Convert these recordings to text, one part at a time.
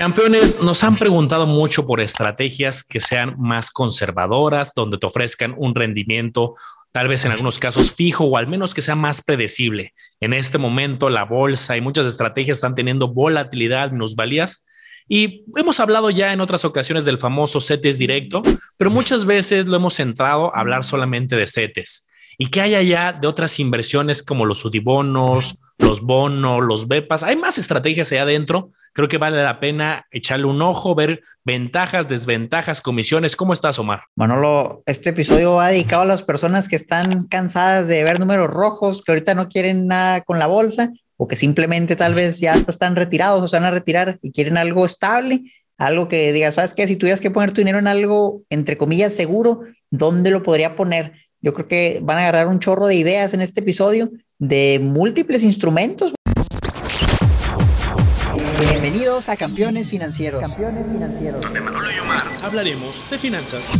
Campeones, nos han preguntado mucho por estrategias que sean más conservadoras, donde te ofrezcan un rendimiento tal vez en algunos casos fijo o al menos que sea más predecible. En este momento la bolsa y muchas estrategias están teniendo volatilidad, minusvalías. Y hemos hablado ya en otras ocasiones del famoso CETES directo, pero muchas veces lo hemos centrado a hablar solamente de CETES. ¿Y qué hay allá de otras inversiones como los sudibonos, los bonos, los BEPAS? Hay más estrategias allá adentro. Creo que vale la pena echarle un ojo, ver ventajas, desventajas, comisiones. ¿Cómo estás, Omar? Manolo, este episodio va dedicado a las personas que están cansadas de ver números rojos, que ahorita no quieren nada con la bolsa o que simplemente tal vez ya están retirados o se van a retirar y quieren algo estable, algo que digas, ¿sabes qué? Si tuvieras que poner tu dinero en algo, entre comillas, seguro, ¿dónde lo podría poner? Yo creo que van a agarrar un chorro de ideas en este episodio de múltiples instrumentos. Bienvenidos a Campeones Financieros. Campeones Financieros. Donde Manolo y Omar hablaremos de finanzas.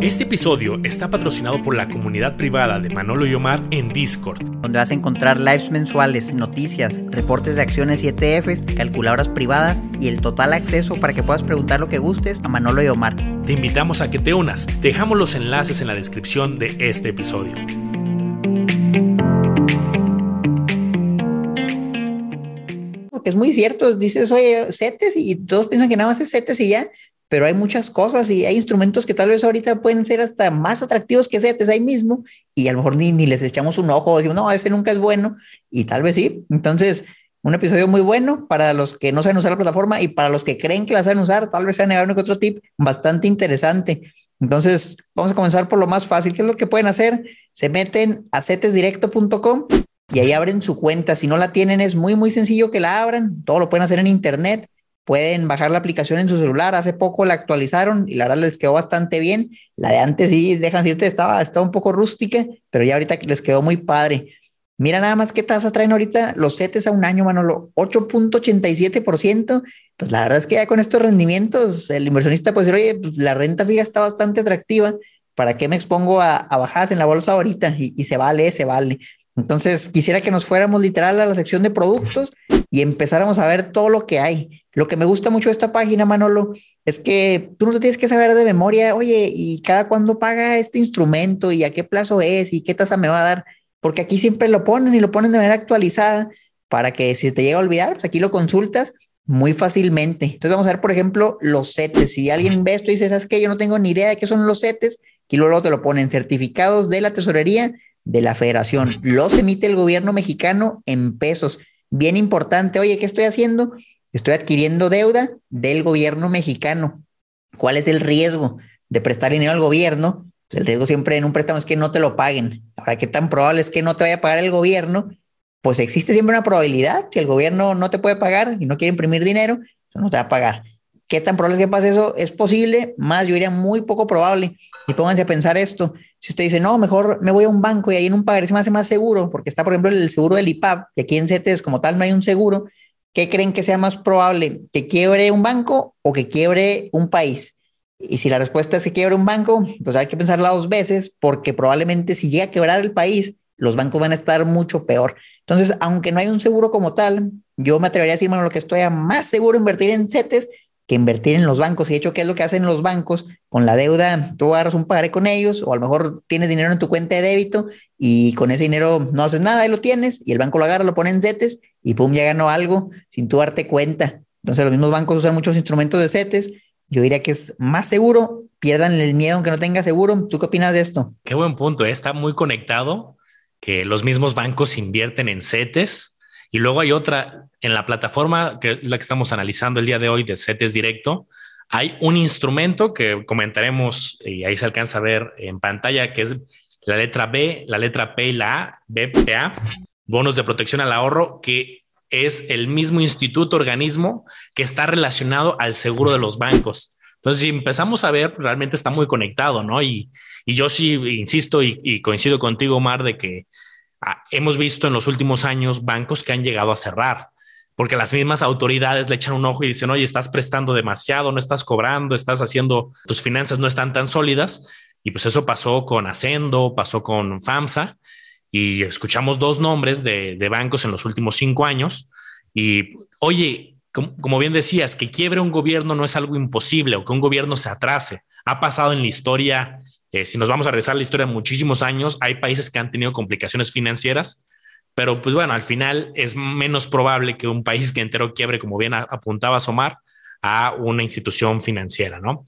Este episodio está patrocinado por la comunidad privada de Manolo y Omar en Discord, donde vas a encontrar lives mensuales, noticias, reportes de acciones y ETFs, calculadoras privadas y el total acceso para que puedas preguntar lo que gustes a Manolo y Omar. Te invitamos a que te unas. Dejamos los enlaces en la descripción de este episodio. Porque es muy cierto, dices, oye, CETES y todos piensan que nada más es CETES y ya, pero hay muchas cosas y hay instrumentos que tal vez ahorita pueden ser hasta más atractivos que CETES ahí mismo y a lo mejor ni, les echamos un ojo, decimos, no, ese nunca es bueno y tal vez sí. Entonces, un episodio muy bueno para los que no saben usar la plataforma y para los que creen que la saben usar, tal vez sean a uno otro tip bastante interesante. Entonces, vamos a comenzar por lo más fácil. ¿Qué es lo que pueden hacer? Se meten a cetesdirecto.com y ahí abren su cuenta. Si no la tienen, es muy, muy sencillo que la abran. Todo lo pueden hacer en internet. Pueden bajar la aplicación en su celular. Hace poco la actualizaron y la verdad les quedó bastante bien. La de antes sí, dejan decirte, estaba, estaba un poco rústica, pero ya ahorita les quedó muy padre. Mira nada más qué tasa traen ahorita los CETES a un año, Manolo, 8.87%. Pues la verdad es que ya con estos rendimientos, el inversionista puede decir, oye, pues la renta fija está bastante atractiva. ¿Para qué me expongo a, bajadas en la bolsa ahorita? Y, y se vale, se vale. Entonces, quisiera que nos fuéramos literal a la sección de productos y empezáramos a ver todo lo que hay. Lo que me gusta mucho de esta página, Manolo, es que tú no te tienes que saber de memoria, oye, y cada cuándo paga este instrumento y a qué plazo es y qué tasa me va a dar, porque aquí siempre lo ponen y lo ponen de manera actualizada para que si te llega a olvidar, pues aquí lo consultas muy fácilmente. Entonces vamos a ver, por ejemplo, los CETES. Si alguien ve esto y dice, ¿sabes qué? Yo no tengo ni idea de qué son los CETES, aquí luego te lo ponen certificados de la tesorería de la federación. Los emite el gobierno mexicano en pesos. Bien importante, oye, ¿qué estoy haciendo? Estoy adquiriendo deuda del gobierno mexicano. ¿Cuál es el riesgo de prestar dinero al gobierno? El riesgo siempre en un préstamo es que no te lo paguen. Ahora, ¿qué tan probable es que no te vaya a pagar el gobierno? Pues existe siempre una probabilidad que el gobierno no te puede pagar y no quiere imprimir dinero, no te va a pagar. ¿Qué tan probable es que pase eso? Es posible, más yo diría muy poco probable. Y pónganse a pensar esto. Si usted dice, no, mejor me voy a un banco y ahí en un pagar se me hace más seguro, porque está, por ejemplo, el seguro del IPAP, y aquí en CETES como tal no hay un seguro, ¿qué creen que sea más probable? ¿Que quiebre un banco o que quiebre un país? Y si la respuesta es que quiebre un banco, pues hay que pensarla dos veces, porque probablemente si llega a quebrar el país, los bancos van a estar mucho peor. Entonces, aunque no hay un seguro como tal, yo me atrevería a decir, bueno, lo que estoy a más seguro invertir en CETES que invertir en los bancos. Y de hecho, ¿qué es lo que hacen los bancos? Con la deuda, tú agarras un pagaré con ellos, o a lo mejor tienes dinero en tu cuenta de débito y con ese dinero no haces nada y lo tienes, y el banco lo agarra, lo pone en CETES y pum, ya ganó algo sin tú darte cuenta. Entonces, los mismos bancos usan muchos instrumentos de CETES. Yo diría que es más seguro, pierdan el miedo aunque no tenga seguro. ¿Tú qué opinas de esto? Qué buen punto, ¿eh? está muy conectado que los mismos bancos invierten en CETES y luego hay otra en la plataforma que es la que estamos analizando el día de hoy de CETES Directo. Hay un instrumento que comentaremos y ahí se alcanza a ver en pantalla que es la letra B, la letra P y la A, BPA, bonos de protección al ahorro, que es el mismo instituto, organismo que está relacionado al seguro de los bancos. Entonces, si empezamos a ver, realmente está muy conectado, ¿no? Y, y yo sí insisto y, coincido contigo, Omar, de que Ah, hemos visto en los últimos años bancos que han llegado a cerrar porque las mismas autoridades le echan un ojo y dicen, oye, estás prestando demasiado, no estás cobrando, estás haciendo, tus finanzas no están tan sólidas. Y pues eso pasó con Ascendo, pasó con FAMSA y escuchamos dos nombres de, bancos en los últimos cinco años Y oye, como, bien decías, que quiebre un gobierno no es algo imposible o que un gobierno se atrase. Ha pasado en la historia, eh, si nos vamos a regresar a la historia de muchísimos años, hay países que han tenido complicaciones financieras, pero pues bueno, al final es menos probable que un país que entero quiebre, como bien apuntaba Somar, a una institución financiera, ¿no?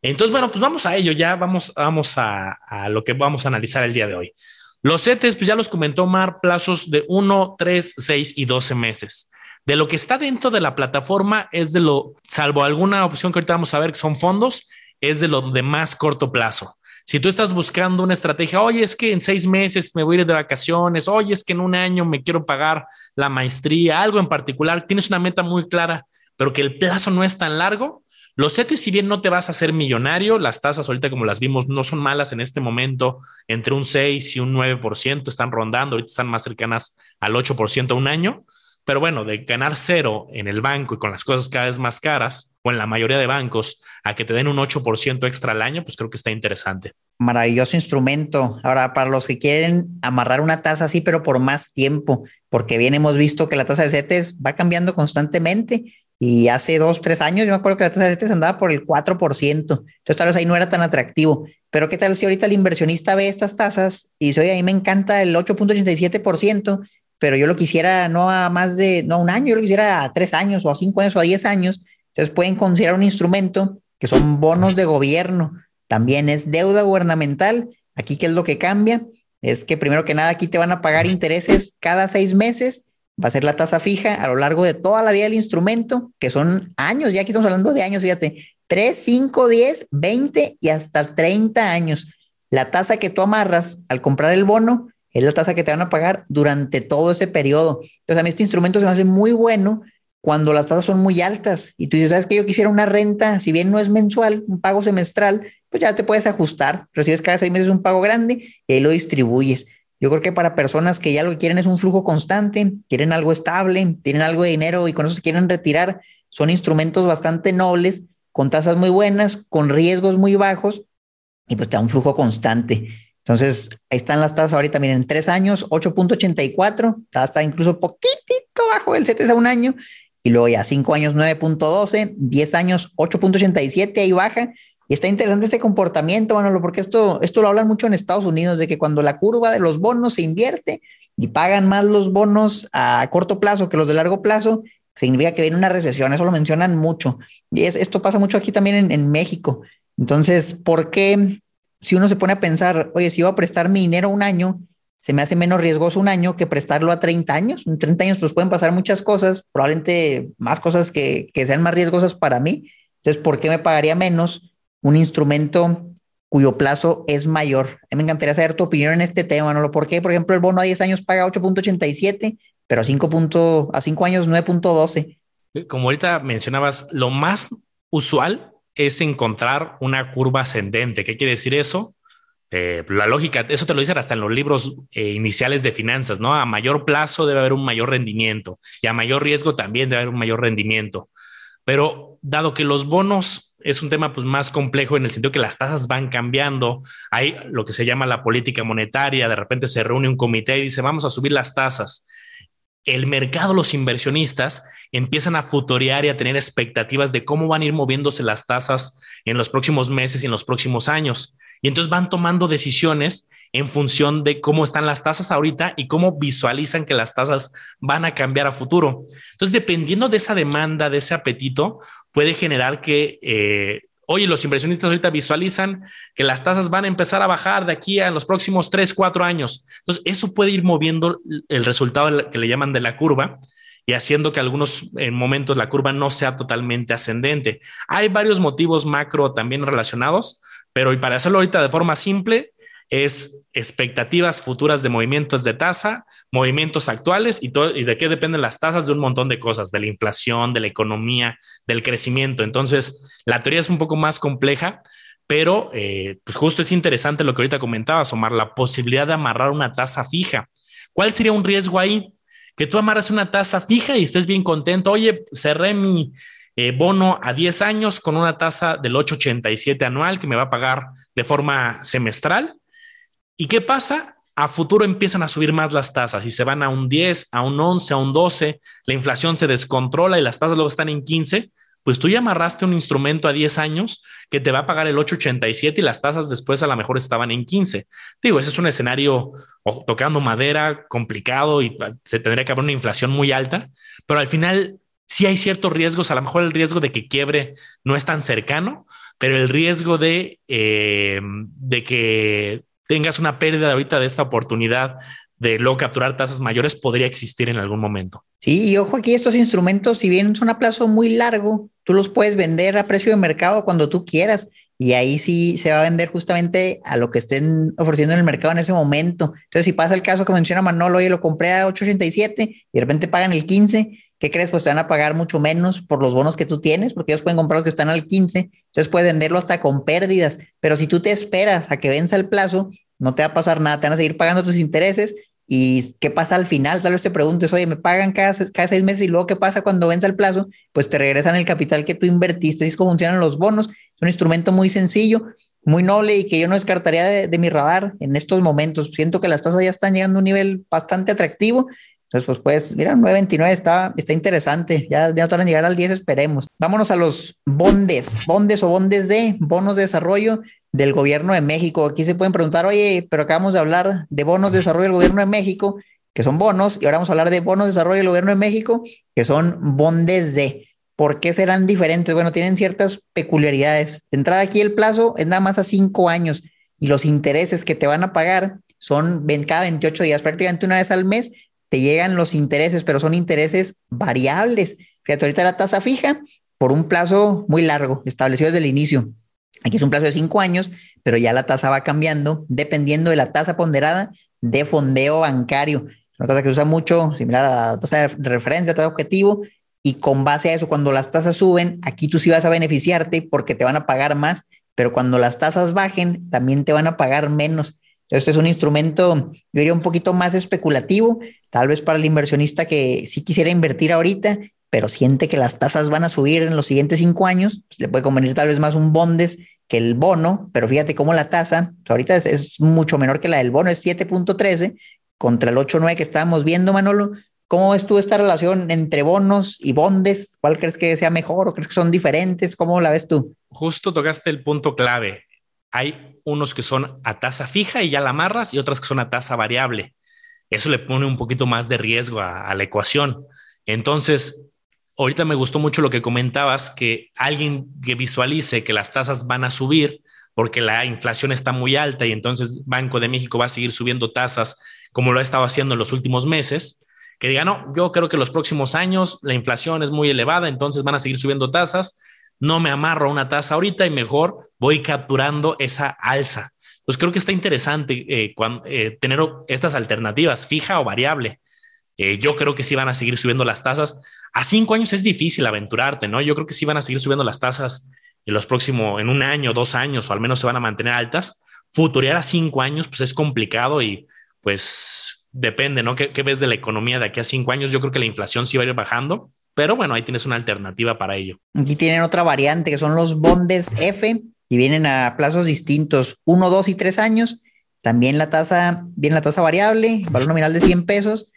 Entonces, bueno, pues vamos a ello, ya vamos, vamos a lo que vamos a analizar el día de hoy. Los CETES, pues ya los comentó Mar, plazos de 1, 3, 6 y 12 meses. De lo que está dentro de la plataforma es de lo, salvo alguna opción que ahorita vamos a ver que son fondos, es de lo de más corto plazo. Si tú estás buscando una estrategia, oye, es que en seis meses me voy a ir de vacaciones, oye, es que en un año me quiero pagar la maestría, algo en particular, tienes una meta muy clara, pero que el plazo no es tan largo, los CETES, si bien no te vas a hacer millonario, las tasas ahorita como las vimos no son malas en este momento, entre un 6 y un 9% están rondando, ahorita están más cercanas al 8% a un año, pero bueno, de ganar cero en el banco y con las cosas cada vez más caras, o en la mayoría de bancos, a que te den un 8% extra al año, pues creo que está interesante. Maravilloso instrumento. Ahora, para los que quieren amarrar una tasa así, pero por más tiempo, porque bien hemos visto que la tasa de CETES va cambiando constantemente y hace dos, tres años yo me acuerdo que la tasa de andaba por el 4%. Entonces tal vez ahí no era tan atractivo. Pero ¿qué tal si ahorita el inversionista ve estas tasas y dice, oye, a mí me encanta el 8.87%, pero yo lo quisiera no a más de, no a un año, yo lo quisiera a tres años o a cinco años o a diez años. Entonces pueden considerar un instrumento que son bonos de gobierno. También es deuda gubernamental. Aquí, ¿qué es lo que cambia? Es que primero que nada aquí te van a pagar intereses cada seis meses va a ser la tasa fija a lo largo de toda la vida del instrumento, que son años, ya aquí estamos hablando de años, fíjate, 3, 5, 10, 20 y hasta 30 años. La tasa que tú amarras al comprar el bono es la tasa que te van a pagar durante todo ese periodo. Entonces, a mí este instrumento se me hace muy bueno cuando las tasas son muy altas y tú dices, ¿sabes que Yo quisiera una renta, si bien no es mensual, un pago semestral, pues ya te puedes ajustar, recibes cada seis meses un pago grande y ahí lo distribuyes. Yo creo que para personas que ya lo que quieren es un flujo constante, quieren algo estable, tienen algo de dinero y con eso se quieren retirar, son instrumentos bastante nobles, con tasas muy buenas, con riesgos muy bajos y pues te da un flujo constante. Entonces, ahí están las tasas ahorita, miren, tres años, 8.84, está incluso poquitito bajo el CETES a un año, y luego ya cinco años, 9.12, 10 años, 8.87, ahí baja, y está interesante este comportamiento, Manolo, porque esto, esto lo hablan mucho en Estados Unidos, de que cuando la curva de los bonos se invierte y pagan más los bonos a corto plazo que los de largo plazo, significa que viene una recesión. Eso lo mencionan mucho. Y es, esto pasa mucho aquí también en, México. Entonces, ¿por qué si uno se pone a pensar, oye, si iba a prestar mi dinero un año, se me hace menos riesgoso un año que prestarlo a 30 años. En 30 años pues pueden pasar muchas cosas, probablemente más cosas que, que sean más riesgosas para mí. Entonces, ¿por qué me pagaría menos un instrumento cuyo plazo es mayor. Me encantaría saber tu opinión en este tema, ¿no? ¿Por qué? Por ejemplo, el bono a 10 años paga 8.87, pero a 5, a 5 años 9.12. Como ahorita mencionabas, lo más usual es encontrar una curva ascendente. ¿Qué quiere decir eso? Eh, la lógica, eso te lo dicen hasta en los libros eh, iniciales de finanzas, ¿no? A mayor plazo debe haber un mayor rendimiento y a mayor riesgo también debe haber un mayor rendimiento. Pero dado que los bonos es un tema pues, más complejo en el sentido que las tasas van cambiando, hay lo que se llama la política monetaria, de repente se reúne un comité y dice vamos a subir las tasas. El mercado, los inversionistas empiezan a futorear y a tener expectativas de cómo van a ir moviéndose las tasas en los próximos meses y en los próximos años. Y entonces van tomando decisiones en función de cómo están las tasas ahorita y cómo visualizan que las tasas van a cambiar a futuro. Entonces, dependiendo de esa demanda, de ese apetito, puede generar que, eh, oye, los inversionistas ahorita visualizan que las tasas van a empezar a bajar de aquí a los próximos tres, cuatro años. Entonces, eso puede ir moviendo el resultado que le llaman de la curva y haciendo que algunos en momentos la curva no sea totalmente ascendente. Hay varios motivos macro también relacionados, pero y para hacerlo ahorita de forma simple, es expectativas futuras de movimientos de tasa, movimientos actuales y, todo, y de qué dependen las tasas de un montón de cosas, de la inflación, de la economía, del crecimiento. Entonces, la teoría es un poco más compleja, pero eh, pues justo es interesante lo que ahorita comentaba, Omar, la posibilidad de amarrar una tasa fija. ¿Cuál sería un riesgo ahí? Que tú amarras una tasa fija y estés bien contento. Oye, cerré mi, eh, bono a 10 años con una tasa del 8,87 anual que me va a pagar de forma semestral ¿Y qué pasa? a futuro empiezan a subir más las tasas y se van a un 10, a un 11, a un 12, la inflación se descontrola y las tasas luego están en 15, pues tú ya amarraste un instrumento a 10 años que te va a pagar el 8.87 y las tasas después a lo mejor estaban en 15. Digo, ese es un escenario tocando madera complicado y se tendría que haber una inflación muy alta, pero al final sí hay ciertos riesgos, a lo mejor el riesgo de que quiebre no es tan cercano, pero el riesgo de, eh, de que tengas una pérdida ahorita de esta oportunidad de luego capturar tasas mayores podría existir en algún momento. Sí, y ojo aquí, estos instrumentos, si bien son a plazo muy largo, tú los puedes vender a precio de mercado cuando tú quieras. Y ahí sí se va a vender justamente a lo que estén ofreciendo en el mercado en ese momento. Entonces, si pasa el caso que menciona Manolo, oye, lo compré a 8.87 y de repente pagan el 15, ¿qué crees? Pues te van a pagar mucho menos por los bonos que tú tienes, porque ellos pueden comprar los que están al 15, entonces puedes venderlo hasta con pérdidas. Pero si tú te esperas a que venza el plazo, no te va a pasar nada, te van a seguir pagando tus intereses ¿Y qué pasa al final? Tal vez te preguntes, oye, me pagan cada, seis meses y luego qué pasa cuando vence el plazo? Pues te regresan el capital que tú invertiste. Es como funcionan los bonos. Es un instrumento muy sencillo, muy noble y que yo no descartaría de, mi radar en estos momentos. Siento que las tasas ya están llegando a un nivel bastante atractivo. Entonces, pues, pues, mira, 9.29 está, está interesante. Ya, ya no van a llegar al 10, esperemos. Vámonos a los bondes, bondes o bondes de bonos de desarrollo del gobierno de México. Aquí se pueden preguntar, oye, pero acabamos de hablar de bonos de desarrollo del gobierno de México, que son bonos, y ahora vamos a hablar de bonos de desarrollo del gobierno de México, que son bondes de. ¿Por qué serán diferentes? Bueno, tienen ciertas peculiaridades. De entrada aquí el plazo es nada más a cinco años y los intereses que te van a pagar son cada 28 días, prácticamente una vez al mes te llegan los intereses, pero son intereses variables. Fíjate, ahorita la tasa fija por un plazo muy largo, establecido desde el inicio. Aquí es un plazo de cinco años, pero ya la tasa va cambiando dependiendo de la tasa ponderada de fondeo bancario. Una tasa que se usa mucho, similar a la tasa de referencia, tasa objetivo, y con base a eso, cuando las tasas suben, aquí tú sí vas a beneficiarte porque te van a pagar más, pero cuando las tasas bajen, también te van a pagar menos. Este es un instrumento, yo diría, un poquito más especulativo, tal vez para el inversionista que sí quisiera invertir ahorita, pero siente que las tasas van a subir en los siguientes cinco años, le puede convenir tal vez más un bondes que el bono, pero fíjate cómo la tasa, ahorita es, mucho menor que la del bono, es 7.13 contra el 8.9 que estábamos viendo, Manolo. ¿Cómo ves tú esta relación entre bonos y bondes? ¿Cuál crees que sea mejor o crees que son diferentes? ¿Cómo la ves tú? Justo tocaste el punto clave. Hay unos que son a tasa fija y ya la amarras y otras que son a tasa variable. Eso le pone un poquito más de riesgo a la ecuación. Entonces, ahorita me gustó mucho lo que comentabas, que alguien que visualice que las tasas van a subir porque la inflación está muy alta y entonces Banco de México va a seguir subiendo tasas como lo ha estado haciendo en los últimos meses, que diga, no, yo creo que los próximos años la inflación es muy elevada, entonces van a seguir subiendo tasas, no me amarro a una tasa ahorita y mejor voy capturando esa alza. Pues creo que está interesante eh, eh, tener estas alternativas, fija o variable. Eh, yo creo que sí van a seguir subiendo las tasas. A cinco años es difícil aventurarte, ¿no? Yo creo que sí van a seguir subiendo las tasas en los próximos, en un año, dos años, o al menos se van a mantener altas. Futurear a cinco años, pues es complicado y pues depende, ¿no? ¿Qué, ves de la economía de aquí a cinco años? Yo creo que la inflación sí va a ir bajando, pero bueno, ahí tienes una alternativa para ello. Aquí tienen otra variante que son los bondes F y vienen a plazos distintos, uno, dos y tres años. También la tasa, viene la tasa variable, valor nominal de 100 pesos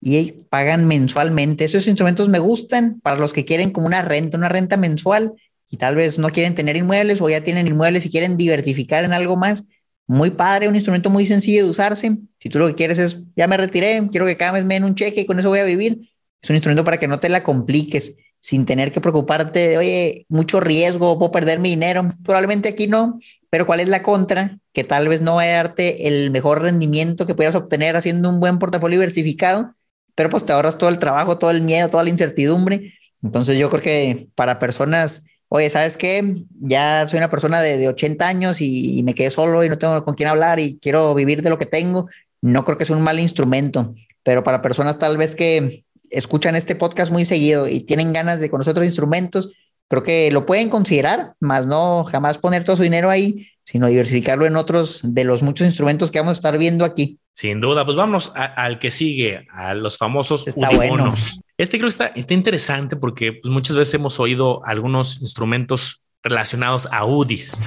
y pagan mensualmente. Esos instrumentos me gustan para los que quieren como una renta, una renta mensual y tal vez no quieren tener inmuebles o ya tienen inmuebles y quieren diversificar en algo más. Muy padre, un instrumento muy sencillo de usarse. Si tú lo que quieres es, ya me retiré, quiero que cada mes me den un cheque y con eso voy a vivir. Es un instrumento para que no te la compliques sin tener que preocuparte de, oye, mucho riesgo, puedo perder mi dinero. Probablemente aquí no, pero ¿cuál es la contra? Que tal vez no va a darte el mejor rendimiento que puedas obtener haciendo un buen portafolio diversificado, pero pues te ahorras todo el trabajo, todo el miedo, toda la incertidumbre. Entonces yo creo que para personas, oye, ¿sabes qué? Ya soy una persona de, de 80 años y, me quedé solo y no tengo con quién hablar y quiero vivir de lo que tengo. No creo que sea un mal instrumento, pero para personas tal vez que escuchan este podcast muy seguido y tienen ganas de conocer otros instrumentos, creo que lo pueden considerar, más no jamás poner todo su dinero ahí, sino diversificarlo en otros de los muchos instrumentos que vamos a estar viendo aquí. Sin duda, pues vamos al que sigue, a los famosos está Bueno. Este creo que está, está interesante porque pues, muchas veces hemos oído algunos instrumentos relacionados a UDIs.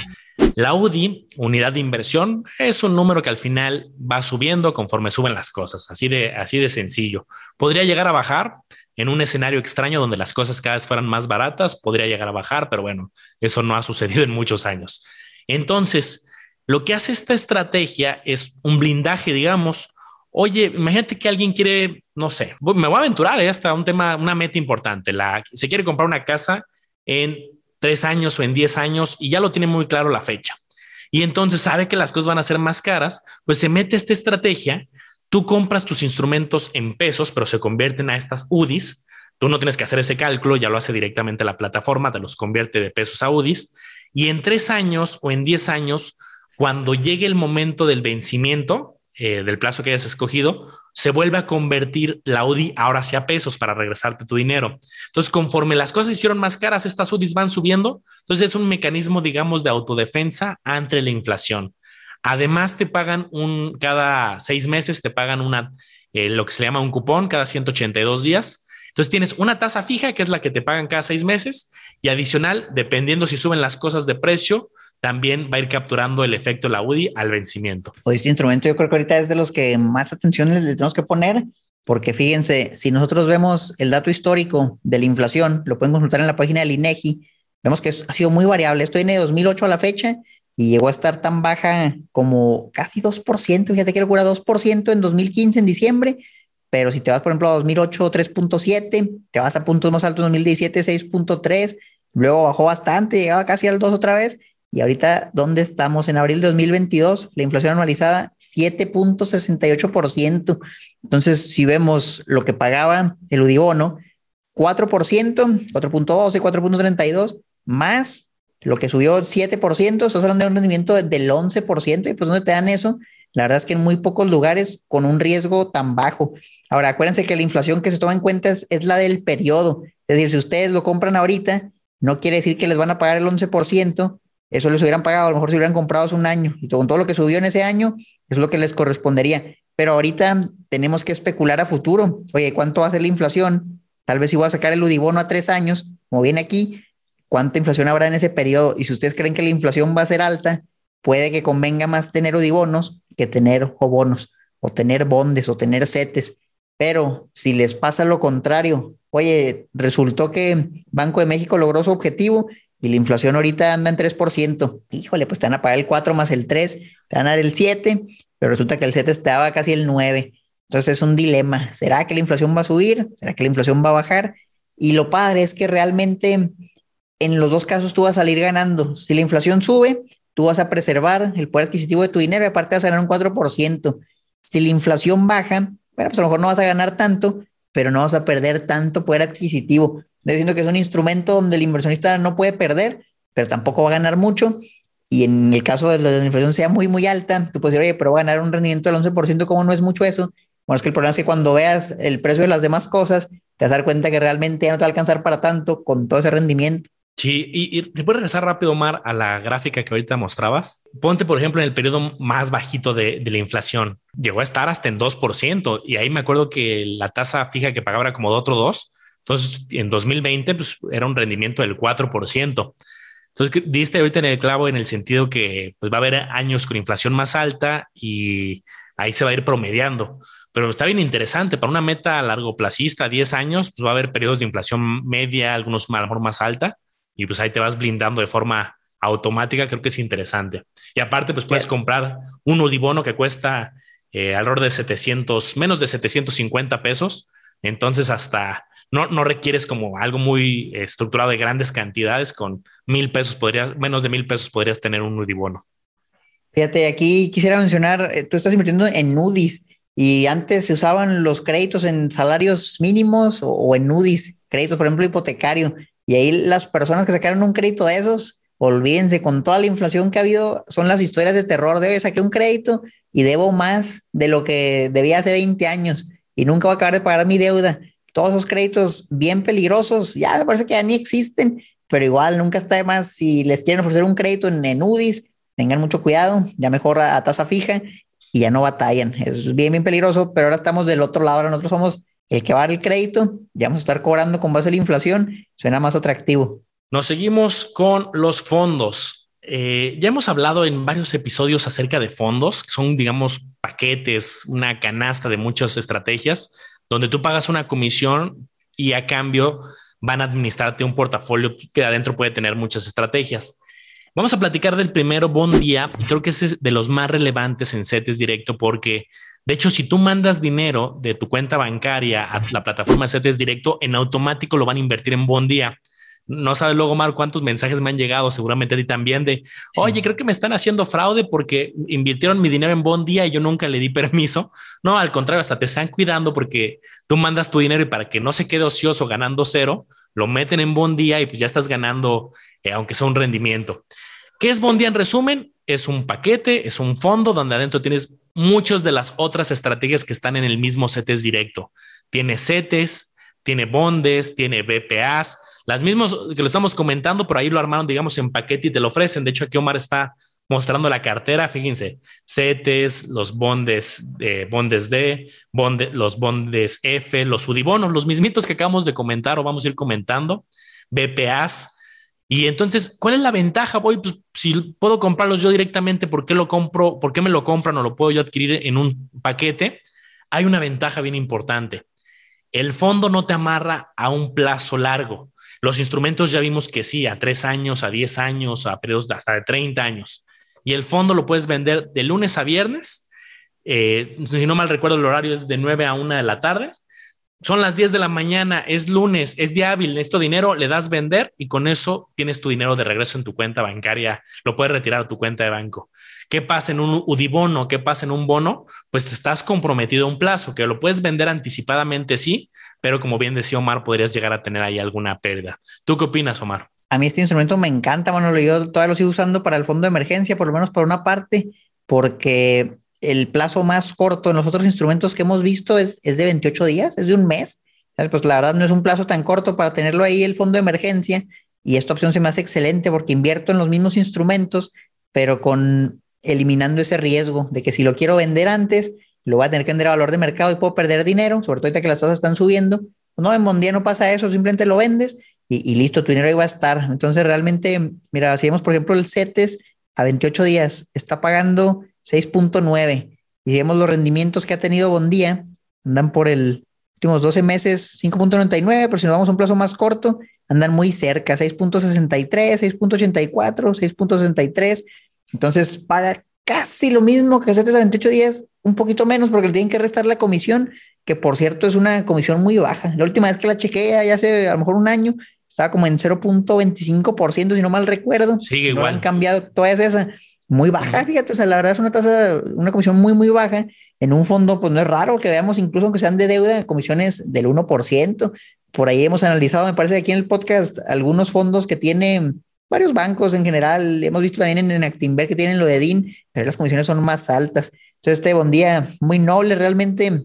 La UDI, unidad de inversión, es un número que al final va subiendo conforme suben las cosas, así de, así de sencillo. Podría llegar a bajar en un escenario extraño donde las cosas cada vez fueran más baratas, podría llegar a bajar, pero bueno, eso no ha sucedido en muchos años. Entonces, lo que hace esta estrategia es un blindaje, digamos. Oye, imagínate que alguien quiere, no sé, me voy a aventurar ¿eh? hasta un tema, una meta importante. La, se quiere comprar una casa en tres años o en diez años y ya lo tiene muy claro la fecha. Y entonces sabe que las cosas van a ser más caras, pues se mete esta estrategia. Tú compras tus instrumentos en pesos, pero se convierten a estas UDIs. Tú no tienes que hacer ese cálculo, ya lo hace directamente la plataforma, te los convierte de pesos a UDIs. Y en tres años o en diez años, cuando llegue el momento del vencimiento, eh, del plazo que hayas escogido, se vuelve a convertir la UDI ahora hacia pesos para regresarte tu dinero. Entonces, conforme las cosas hicieron más caras, estas UDIs van subiendo. Entonces, es un mecanismo, digamos, de autodefensa ante la inflación. Además, te pagan un, cada seis meses, te pagan una, eh, lo que se llama un cupón cada 182 días. Entonces, tienes una tasa fija, que es la que te pagan cada seis meses, y adicional, dependiendo si suben las cosas de precio, también va a ir capturando el efecto la UDI al vencimiento. Pues este instrumento yo creo que ahorita es de los que más atención le tenemos que poner, porque fíjense, si nosotros vemos el dato histórico de la inflación, lo pueden consultar en la página del INEGI, vemos que ha sido muy variable. Esto viene de 2008 a la fecha y llegó a estar tan baja como casi 2%, fíjate que locura, 2% en 2015 en diciembre, pero si te vas, por ejemplo, a 2008, 3.7, te vas a puntos más altos en 2017, 6.3, luego bajó bastante, llegaba casi al 2 otra vez, y ahorita, ¿dónde estamos? En abril de 2022, la inflación anualizada, 7.68%. Entonces, si vemos lo que pagaba el Udibono, 4%, 4.12, 4.32, más lo que subió 7%, estás hablando de un rendimiento del 11%, y pues ¿dónde te dan eso? La verdad es que en muy pocos lugares con un riesgo tan bajo. Ahora, acuérdense que la inflación que se toma en cuenta es, es la del periodo. Es decir, si ustedes lo compran ahorita, no quiere decir que les van a pagar el 11%, eso les hubieran pagado, a lo mejor si hubieran comprado hace un año y con todo lo que subió en ese año, es lo que les correspondería. Pero ahorita tenemos que especular a futuro. Oye, ¿cuánto va a ser la inflación? Tal vez si voy a sacar el Udibono a tres años, como viene aquí, ¿cuánta inflación habrá en ese periodo? Y si ustedes creen que la inflación va a ser alta, puede que convenga más tener Udibonos que tener bonos, o tener bondes, o tener CETES. Pero si les pasa lo contrario, oye, resultó que Banco de México logró su objetivo y la inflación ahorita anda en 3%. Híjole, pues te van a pagar el 4 más el 3, te van a dar el 7, pero resulta que el 7 estaba casi el 9. Entonces es un dilema. ¿Será que la inflación va a subir? ¿Será que la inflación va a bajar? Y lo padre es que realmente en los dos casos tú vas a salir ganando. Si la inflación sube, tú vas a preservar el poder adquisitivo de tu dinero y aparte vas a ganar un 4%. Si la inflación baja, bueno, pues a lo mejor no vas a ganar tanto, pero no vas a perder tanto poder adquisitivo diciendo que es un instrumento donde el inversionista no puede perder, pero tampoco va a ganar mucho. Y en el caso de la inflación sea muy, muy alta, tú puedes decir, oye, pero va a ganar un rendimiento del 11%, ¿cómo no es mucho eso? Bueno, es que el problema es que cuando veas el precio de las demás cosas, te vas a dar cuenta que realmente ya no te va a alcanzar para tanto con todo ese rendimiento. Sí, y, te puedes regresar rápido, Omar, a la gráfica que ahorita mostrabas. Ponte, por ejemplo, en el periodo más bajito de, de la inflación. Llegó a estar hasta en 2%, y ahí me acuerdo que la tasa fija que pagaba era como de otro 2%, entonces, en 2020, pues era un rendimiento del 4%. Entonces, diste ahorita en el clavo en el sentido que pues, va a haber años con inflación más alta y ahí se va a ir promediando. Pero está bien interesante para una meta a largo plazista, 10 años, pues va a haber periodos de inflación media, algunos a lo mejor más alta, y pues ahí te vas blindando de forma automática, creo que es interesante. Y aparte, pues puedes comprar un Udibono que cuesta eh, alrededor de 700, menos de 750 pesos. Entonces, hasta no, no requieres como algo muy estructurado de grandes cantidades, con mil pesos podrías, menos de mil pesos podrías tener un Udibono. Fíjate, aquí quisiera mencionar, eh, tú estás invirtiendo en NUDIs y antes se usaban los créditos en salarios mínimos o, en NUDIs, créditos, por ejemplo, hipotecario. Y ahí las personas que sacaron un crédito de esos, olvídense, con toda la inflación que ha habido, son las historias de terror de hoy, saqué un crédito y debo más de lo que debía hace 20 años y nunca voy a acabar de pagar mi deuda todos esos créditos bien peligrosos, ya me parece que ya ni existen, pero igual nunca está de más si les quieren ofrecer un crédito en, UDIs, tengan mucho cuidado, ya mejor a, tasa fija y ya no batallan. Eso es bien, bien peligroso, pero ahora estamos del otro lado, ahora nosotros somos el que va a dar el crédito, ya vamos a estar cobrando con base a la inflación, suena más atractivo. Nos seguimos con los fondos. eh, ya hemos hablado en varios episodios acerca de fondos, que son, digamos, paquetes, una canasta de muchas estrategias, donde tú pagas una comisión y a cambio van a administrarte un portafolio que adentro puede tener muchas estrategias. Vamos a platicar del primero, Bond Día, creo que es de los más relevantes en CETES Directo porque de hecho, si tú mandas dinero de tu cuenta bancaria a la plataforma CETES Directo, en automático lo van a invertir en Bond Día. No sabes luego, Mar, cuántos mensajes me han llegado, seguramente a ti también, de, oye, creo que me están haciendo fraude porque invirtieron mi dinero en Bond Día y yo nunca le di permiso. No, al contrario, hasta te están cuidando porque tú mandas tu dinero y para que no se quede ocioso ganando cero, lo meten en Bond Día y pues ya estás ganando, eh, aunque sea un rendimiento. ¿Qué es Bond Día en resumen? Es un paquete, es un fondo donde adentro tienes muchas de las otras estrategias que están en el mismo CETES directo. Tiene CETES, tiene bondes, tiene BPAs, las mismas que lo estamos comentando, por ahí lo armaron, digamos, en paquete y te lo ofrecen. De hecho, aquí Omar está mostrando la cartera. Fíjense, CETES, los bondes, eh, bondes D, los bondes F, los UDIBONOS, los mismitos que acabamos de comentar o vamos a ir comentando, BPAs. Y entonces, ¿cuál es la ventaja? Voy, pues, si puedo comprarlos yo directamente, ¿por qué lo compro? ¿Por qué me lo compran o lo puedo yo adquirir en un paquete? Hay una ventaja bien importante. El fondo no te amarra a un plazo largo. Los instrumentos ya vimos que sí, a tres años, a diez años, a periodos hasta de 30 años. Y el fondo lo puedes vender de lunes a viernes. Eh, si no mal recuerdo, el horario es de 9 a 1 de la tarde. Son las 10 de la mañana, es lunes, es día hábil, necesito dinero, le das vender y con eso tienes tu dinero de regreso en tu cuenta bancaria, lo puedes retirar a tu cuenta de banco. ¿Qué pasa en un UDIBONO? ¿Qué pasa en un bono? Pues te estás comprometido a un plazo, que lo puedes vender anticipadamente, sí, pero como bien decía Omar, podrías llegar a tener ahí alguna pérdida. ¿Tú qué opinas, Omar? A mí este instrumento me encanta, bueno, yo todavía lo sigo usando para el fondo de emergencia, por lo menos por una parte, porque el plazo más corto en los otros instrumentos que hemos visto es, es de 28 días, es de un mes. Pues la verdad no es un plazo tan corto para tenerlo ahí el fondo de emergencia y esta opción se me hace excelente porque invierto en los mismos instrumentos, pero con eliminando ese riesgo de que si lo quiero vender antes, lo voy a tener que vender a valor de mercado y puedo perder dinero, sobre todo ahorita que las tasas están subiendo. No, en Mondía no pasa eso, simplemente lo vendes y, listo, tu dinero ahí va a estar. Entonces, realmente, mira, si vemos, por ejemplo, el CETES a 28 días, está pagando 6.9 y si vemos los rendimientos que ha tenido Bondía, andan por el últimos 12 meses 5.99, pero si nos vamos a un plazo más corto, andan muy cerca, 6.63, 6.84, 6.63. Entonces paga casi lo mismo que CETES a 28 días, un poquito menos porque le tienen que restar la comisión, que por cierto es una comisión muy baja. La última vez que la chequeé, ya hace a lo mejor un año, estaba como en 0.25%, si no mal recuerdo. Sigue igual. han cambiado toda esa. Muy baja, fíjate, o sea, la verdad es una tasa, una comisión muy, muy baja. En un fondo, pues no es raro que veamos, incluso aunque sean de deuda, comisiones del 1%. Por ahí hemos analizado, me parece, aquí en el podcast, algunos fondos que tienen varios bancos en general. Hemos visto también en, Actinver que tienen lo de DIN, pero las comisiones son más altas. Entonces, este Bondía muy noble, realmente,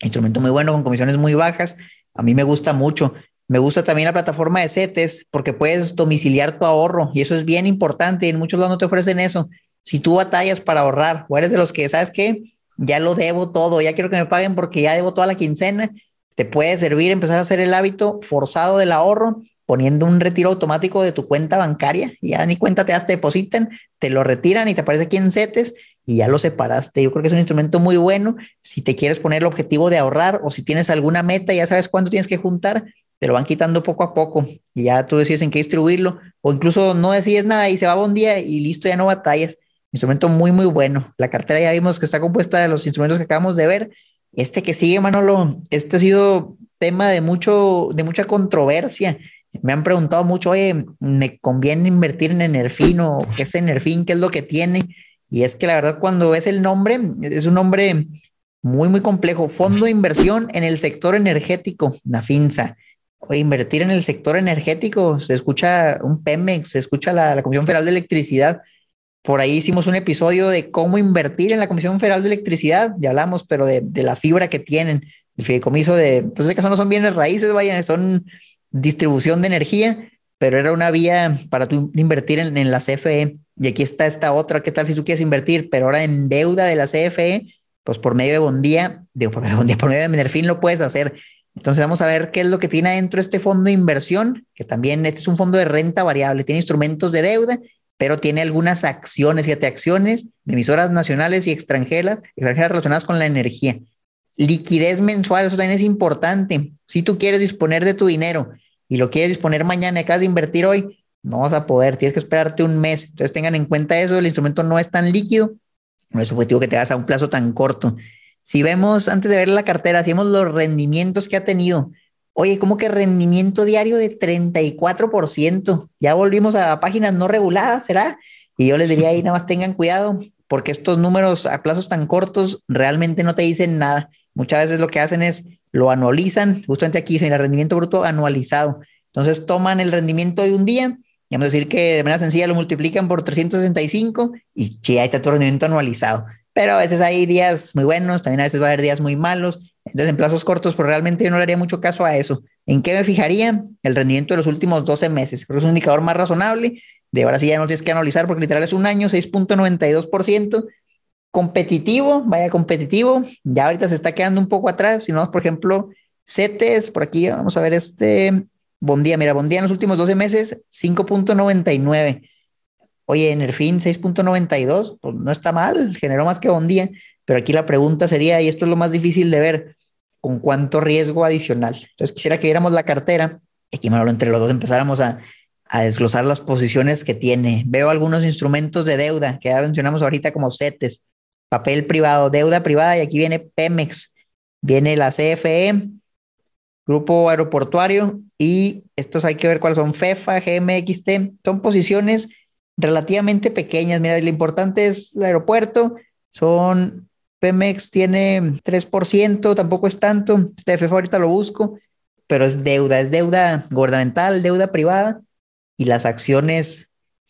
instrumento muy bueno con comisiones muy bajas. A mí me gusta mucho. Me gusta también la plataforma de CETES porque puedes domiciliar tu ahorro y eso es bien importante. En muchos lados no te ofrecen eso. Si tú batallas para ahorrar o eres de los que, ¿sabes qué? Ya lo debo todo, ya quiero que me paguen porque ya debo toda la quincena. Te puede servir empezar a hacer el hábito forzado del ahorro poniendo un retiro automático de tu cuenta bancaria, ya ni cuenta te das, te depositan, te lo retiran y te aparece aquí en CETES y ya lo separaste. Yo creo que es un instrumento muy bueno si te quieres poner el objetivo de ahorrar o si tienes alguna meta, ya sabes cuánto tienes que juntar, te lo van quitando poco a poco y ya tú decides en qué distribuirlo o incluso no decides nada y se va un día y listo, ya no batallas. Instrumento muy, muy bueno. La cartera ya vimos que está compuesta de los instrumentos que acabamos de ver. Este que sigue, Manolo, este ha sido tema de mucho, de mucha controversia me han preguntado mucho, oye, ¿me conviene invertir en Enerfin o qué es Enerfin? ¿Qué es lo que tiene? Y es que la verdad cuando ves el nombre, es un nombre muy, muy complejo. Fondo de inversión en el sector energético, Nafinsa. Oye, invertir en el sector energético, se escucha un Pemex, se escucha la, la Comisión Federal de Electricidad. Por ahí hicimos un episodio de cómo invertir en la Comisión Federal de Electricidad, ya hablamos, pero de, de la fibra que tienen, el fideicomiso de, pues caso no son bienes raíces, vaya, son distribución de energía, pero era una vía para tu invertir en, la CFE. Y aquí está esta otra, ¿qué tal si tú quieres invertir, pero ahora en deuda de la CFE? Pues por medio de Bondía, digo, por medio de, Bondía, por medio de Minerfin lo puedes hacer. Entonces vamos a ver qué es lo que tiene dentro este fondo de inversión, que también este es un fondo de renta variable, tiene instrumentos de deuda pero tiene algunas acciones, fíjate, acciones de emisoras nacionales y extranjeras, extranjeras relacionadas con la energía. Liquidez mensual, eso también es importante. Si tú quieres disponer de tu dinero y lo quieres disponer mañana y acabas de invertir hoy, no vas a poder, tienes que esperarte un mes. Entonces tengan en cuenta eso, el instrumento no es tan líquido, no es objetivo que te hagas a un plazo tan corto. Si vemos, antes de ver la cartera, si vemos los rendimientos que ha tenido, oye, como que rendimiento diario de 34%, ya volvimos a páginas no reguladas, ¿será? Y yo les diría ahí, nada más tengan cuidado, porque estos números a plazos tan cortos realmente no te dicen nada. Muchas veces lo que hacen es lo anualizan, justamente aquí dice el rendimiento bruto anualizado. Entonces toman el rendimiento de un día y vamos a decir que de manera sencilla lo multiplican por 365 y ya está tu rendimiento anualizado. Pero a veces hay días muy buenos, también a veces va a haber días muy malos. Entonces, en plazos cortos, pues realmente yo no le haría mucho caso a eso. ¿En qué me fijaría? El rendimiento de los últimos 12 meses. Creo que es un indicador más razonable. De ahora sí ya no tienes que analizar porque literal es un año, 6.92%. Competitivo, vaya competitivo. Ya ahorita se está quedando un poco atrás. Si no, por ejemplo, CETES, por aquí vamos a ver este Bondía, mira, Bondía en los últimos 12 meses, 5.99. Oye, Nerfin 6.92, pues no está mal, generó más que Bondía, pero aquí la pregunta sería, y esto es lo más difícil de ver, ¿con cuánto riesgo adicional? Entonces quisiera que viéramos la cartera, aquí Manolo, entre los dos empezáramos a, a desglosar las posiciones que tiene. Veo algunos instrumentos de deuda que ya mencionamos ahorita como CETES, papel privado, deuda privada, y aquí viene Pemex, viene la CFE, Grupo Aeroportuario y estos hay que ver cuáles son FEFA, GMXT, son posiciones relativamente pequeñas. Mira, lo importante es el aeropuerto, son Pemex tiene 3%, tampoco es tanto. Este FEFA ahorita lo busco, pero es deuda, es deuda gubernamental, deuda privada y las acciones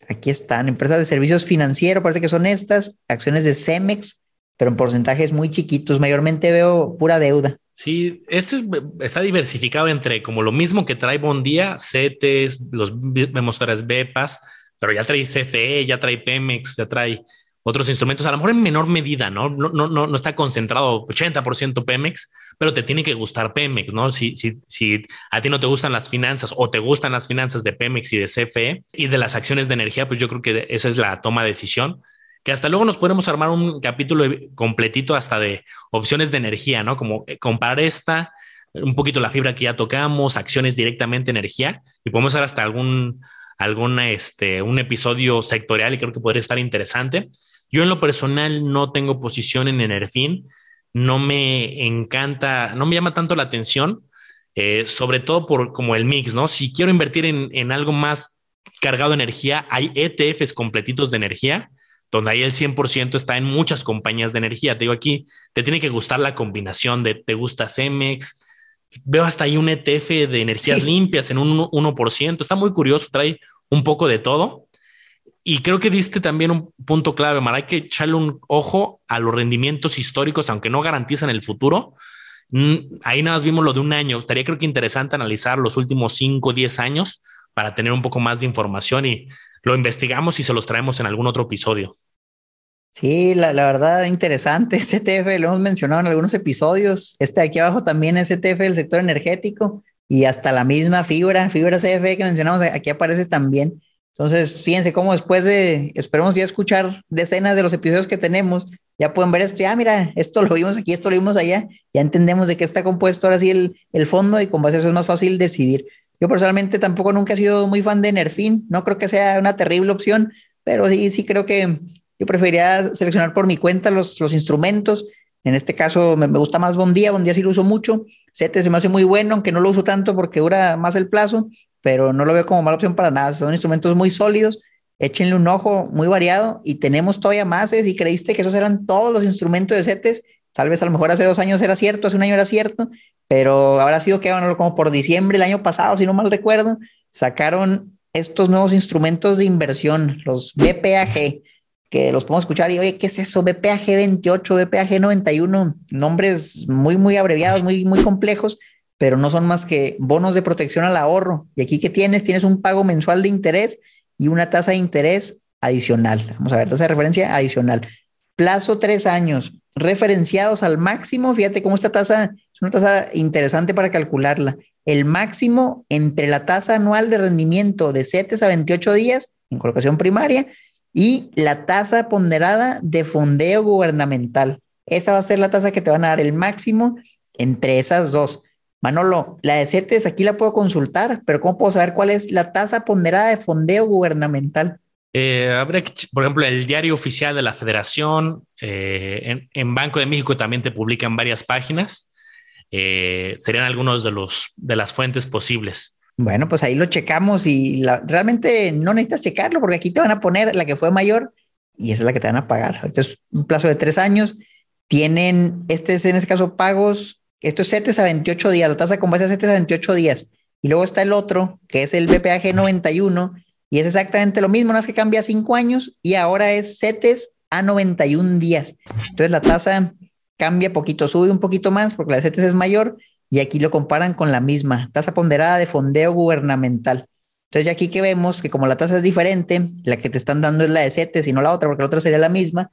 aquí están, empresas de servicios financieros, parece que son estas, acciones de Cemex, pero en porcentajes muy chiquitos, mayormente veo pura deuda. Sí, este está diversificado entre como lo mismo que trae Bondía, CETES, los memosferas BEPAS, pero ya trae CFE, ya trae Pemex, ya trae otros instrumentos, a lo mejor en menor medida, ¿no? No, no, no, no está concentrado 80% Pemex, pero te tiene que gustar Pemex, ¿no? Si, si, si a ti no te gustan las finanzas o te gustan las finanzas de Pemex y de CFE y de las acciones de energía, pues yo creo que esa es la toma de decisión que hasta luego nos podemos armar un capítulo completito hasta de opciones de energía, ¿no? Como eh, comparar esta, un poquito la fibra que ya tocamos, acciones directamente energía, y podemos hacer hasta algún, algún este, un episodio sectorial y creo que podría estar interesante. Yo en lo personal no tengo posición en Enerfin, no me encanta, no me llama tanto la atención, eh, sobre todo por como el mix, ¿no? Si quiero invertir en, en algo más cargado de energía, hay ETFs completitos de energía donde ahí el 100% está en muchas compañías de energía. Te digo aquí, te tiene que gustar la combinación de te gusta Cemex. Veo hasta ahí un ETF de energías limpias en un 1%. Está muy curioso, trae un poco de todo. Y creo que diste también un punto clave, Mar. Hay que echarle un ojo a los rendimientos históricos, aunque no garantizan el futuro. Mm, ahí nada más vimos lo de un año. Estaría creo que interesante analizar los últimos 5 o 10 años para tener un poco más de información y lo investigamos y se los traemos en algún otro episodio. Sí, la, la, verdad, interesante. Este ETF lo hemos mencionado en algunos episodios. Este de aquí abajo también es ETF del sector energético y hasta la misma fibra, fibra CFE que mencionamos, aquí aparece también. Entonces, fíjense cómo después de, esperemos ya escuchar decenas de los episodios que tenemos, ya pueden ver esto, ya mira, esto lo vimos aquí, esto lo vimos allá, ya entendemos de qué está compuesto ahora sí el, el fondo y con base a eso es más fácil decidir. Yo personalmente tampoco nunca he sido muy fan de Nerfin, no creo que sea una terrible opción, pero sí, sí creo que yo preferiría seleccionar por mi cuenta los, los instrumentos. En este caso me, gusta más Bondía, Bondía sí lo uso mucho. CETES se me hace muy bueno, aunque no lo uso tanto porque dura más el plazo, pero no lo veo como mala opción para nada. Son instrumentos muy sólidos. Échenle un ojo muy variado y tenemos todavía más. ¿eh? Si creíste que esos eran todos los instrumentos de CETES, tal vez a lo mejor hace dos años era cierto, hace un año era cierto, pero habrá sido que bueno, como por diciembre el año pasado, si no mal recuerdo, sacaron estos nuevos instrumentos de inversión, los BPAG, que los podemos escuchar y oye, ¿qué es eso? BPAG 28, BPAG 91, nombres muy, muy abreviados, muy, muy complejos, pero no son más que bonos de protección al ahorro. Y aquí que tienes, tienes un pago mensual de interés y una tasa de interés adicional. Vamos a ver, tasa de referencia adicional. Plazo tres años, referenciados al máximo. Fíjate cómo esta tasa es una tasa interesante para calcularla. El máximo entre la tasa anual de rendimiento de 7 a 28 días en colocación primaria y la tasa ponderada de fondeo gubernamental. Esa va a ser la tasa que te van a dar el máximo entre esas dos. Manolo, la de CETES aquí la puedo consultar, pero ¿cómo puedo saber cuál es la tasa ponderada de fondeo gubernamental? Eh, que, por ejemplo, el diario oficial de la Federación, eh, en, Banco de México también te publican varias páginas. Eh, serían algunos de los de las fuentes posibles. Bueno, pues ahí lo checamos y realmente no necesitas checarlo porque aquí te van a poner la que fue mayor y esa es la que te van a pagar. Entonces, un plazo de tres años. Tienen, este es en este caso pagos, esto es CETES a 28 días, la tasa con base a CETES a 28 días. Y luego está el otro, que es el BPAG 91, y es exactamente lo mismo, nada más que cambia cinco años y ahora es CETES a 91 días. Entonces la tasa cambia poquito, sube un poquito más porque la de CETES es mayor y aquí lo comparan con la misma tasa ponderada de fondeo gubernamental. Entonces aquí que vemos que como la tasa es diferente, la que te están dando es la de CETES y no la otra porque la otra sería la misma.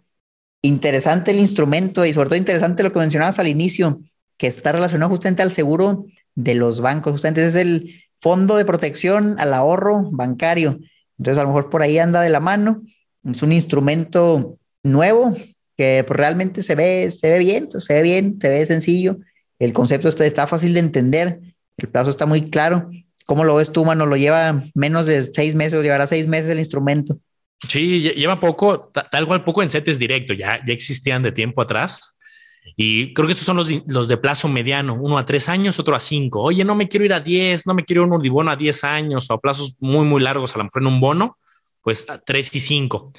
Interesante el instrumento y sobre todo interesante lo que mencionabas al inicio, que está relacionado justamente al seguro de los bancos. Justamente es el, fondo de protección al ahorro bancario. Entonces, a lo mejor por ahí anda de la mano. Es un instrumento nuevo que pues, realmente se ve, se ve bien, se ve bien, se ve sencillo. El concepto está, está fácil de entender. El plazo está muy claro. ¿Cómo lo ves tú, mano? ¿Lo lleva menos de seis meses llevará seis meses el instrumento? Sí, lleva poco, tal cual poco en CETES directo, ya, ya existían de tiempo atrás. Y creo que estos son los, los de plazo mediano, uno a tres años, otro a cinco. Oye, no me quiero ir a diez, no me quiero ir a un bono a diez años o plazos muy, muy largos, a lo mejor en un bono, pues a tres y cinco.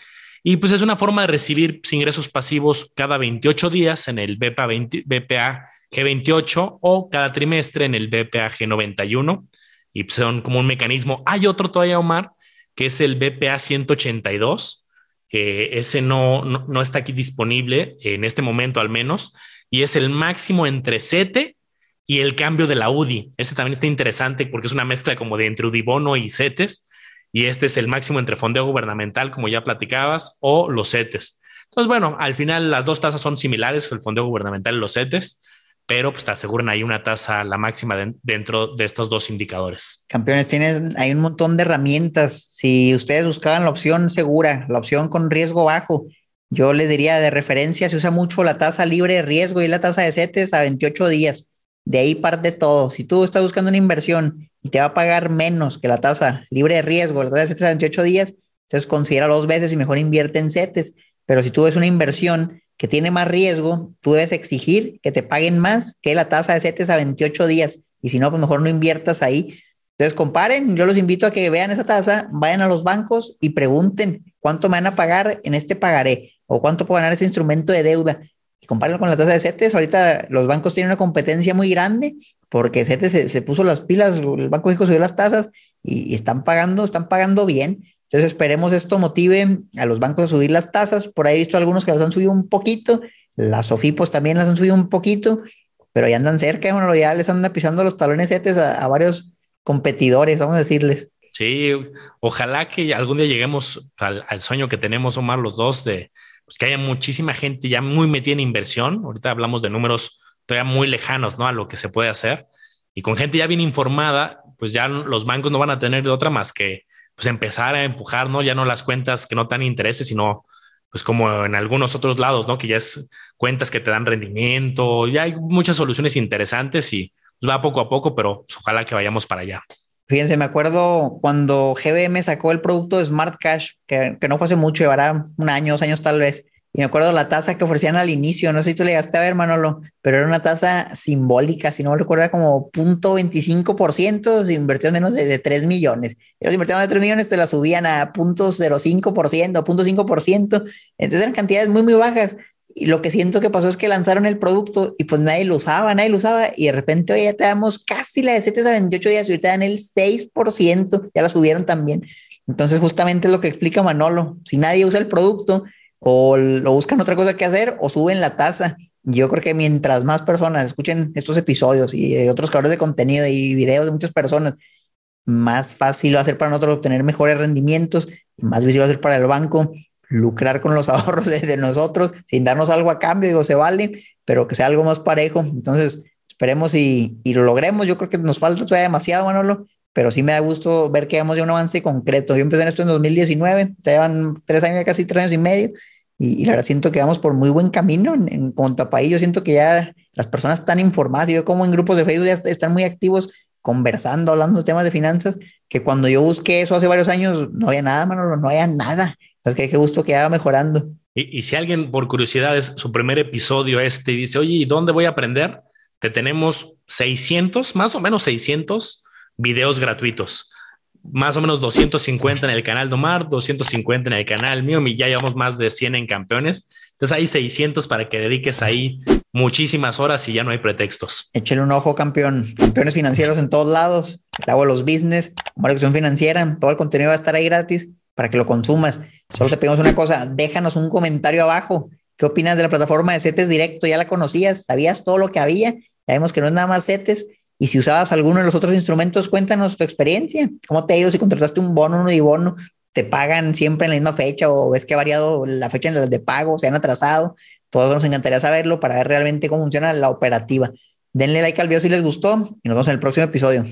Y pues es una forma de recibir ingresos pasivos cada 28 días en el BPA, 20, BPA G28 o cada trimestre en el BPA G91. Y pues son como un mecanismo. Hay otro todavía, Omar, que es el BPA 182 que ese no, no, está aquí disponible en este momento al menos, y es el máximo entre CETE y el cambio de la UDI. Ese también está interesante porque es una mezcla como de entre UDIBONO y CETES, y este es el máximo entre fondeo gubernamental, como ya platicabas, o los CETES. Entonces, bueno, al final las dos tasas son similares, el fondeo gubernamental y los CETES, pero pues te aseguran ahí una tasa la máxima dentro de estos dos indicadores. Campeones, tienen, hay un montón de herramientas. Si ustedes buscaban la opción segura, la opción con riesgo bajo, yo les diría de referencia, se usa mucho la tasa libre de riesgo y la tasa de CETES a 28 días. De ahí parte todo. Si tú estás buscando una inversión y te va a pagar menos que la tasa libre de riesgo, la tasa de CETES a 28 días, entonces considera dos veces y mejor invierte en CETES. Pero si tú ves una inversión que tiene más riesgo, tú debes exigir que te paguen más que la tasa de CETES a 28 días. Y si no, pues mejor no inviertas ahí. Entonces comparen, yo los invito a que vean esa tasa, vayan a los bancos y pregunten cuánto me van a pagar en este pagaré o cuánto puedo ganar ese instrumento de deuda. Y compárenlo con la tasa de CETES. Ahorita los bancos tienen una competencia muy grande porque CETES se, puso las pilas, el Banco México subió las tasas y están pagando, están pagando bien. Entonces esperemos esto motive a los bancos a subir las tasas. Por ahí he visto algunos que las han subido un poquito, las SOFIPOS también las han subido un poquito, pero ya andan cerca, bueno, ya les andan pisando los talones a, a varios competidores, vamos a decirles. Sí, ojalá que algún día lleguemos al, sueño que tenemos, Omar, los dos, de pues, que haya muchísima gente ya muy metida en inversión. Ahorita hablamos de números todavía muy lejanos, ¿no? A lo que se puede hacer. Y con gente ya bien informada, pues ya los bancos no van a tener de otra más que pues empezar a empujar, ¿no? Ya no las cuentas que no dan intereses, sino pues como en algunos otros lados, ¿no? Que ya es cuentas que te dan rendimiento, ya hay muchas soluciones interesantes y va poco a poco, pero pues, ojalá que vayamos para allá. Fíjense, me acuerdo cuando GBM sacó el producto de Smart Cash, que, que no fue hace mucho, llevará un año, dos años tal vez, y me acuerdo la tasa que ofrecían al inicio, no sé si tú le llegaste a ver, Manolo, pero era una tasa simbólica, si no me recuerdo, era como 0.25%, si invertían menos de, de 3 millones. Ellos invertían de 3 millones, te la subían a 0.05%, 0.5%, entonces eran cantidades muy, muy bajas. Y lo que siento que pasó es que lanzaron el producto y pues nadie lo usaba, nadie lo usaba, y de repente hoy ya te damos casi la de 7 a 28 días y ahorita dan el 6%, ya la subieron también. Entonces, justamente lo que explica Manolo, si nadie usa el producto, o lo buscan otra cosa que hacer o suben la tasa. Yo creo que mientras más personas escuchen estos episodios y otros creadores de contenido y videos de muchas personas, más fácil va a ser para nosotros obtener mejores rendimientos más visible va a ser para el banco lucrar con los ahorros de, nosotros sin darnos algo a cambio, digo, se vale, pero que sea algo más parejo. Entonces, esperemos y, y, lo logremos. Yo creo que nos falta todavía demasiado, Manolo, pero sí me da gusto ver que vamos de un avance concreto. Yo empecé en esto en 2019, ya llevan tres años, casi tres años y medio, y, la verdad siento que vamos por muy buen camino en, en cuanto a país. Yo siento que ya las personas están informadas y veo como en grupos de Facebook ya están muy activos conversando, hablando de temas de finanzas, que cuando yo busqué eso hace varios años no había nada, mano, no había nada. Entonces, que qué gusto que haga mejorando. Y, y, si alguien por curiosidad es su primer episodio este y dice, oye, ¿y dónde voy a aprender? Te tenemos 600, más o menos 600 videos gratuitos. Más o menos 250 en el canal de Omar, 250 en el canal mío, y ya llevamos más de 100 en campeones. Entonces hay 600 para que dediques ahí muchísimas horas y ya no hay pretextos. Échale un ojo, campeón. Campeones financieros en todos lados. El agua de los business, educación financiera, todo el contenido va a estar ahí gratis para que lo consumas. Solo te pedimos una cosa, déjanos un comentario abajo. ¿Qué opinas de la plataforma de CETES Directo? ¿Ya la conocías? ¿Sabías todo lo que había? Sabemos que no es nada más CETES. Y si usabas alguno de los otros instrumentos, cuéntanos tu experiencia. ¿Cómo te ha ido si contrataste un bono, uno y bono? ¿Te pagan siempre en la misma fecha o ves que ha variado la fecha en las de pago, se han atrasado? Todos nos encantaría saberlo para ver realmente cómo funciona la operativa. Denle like al video si les gustó y nos vemos en el próximo episodio.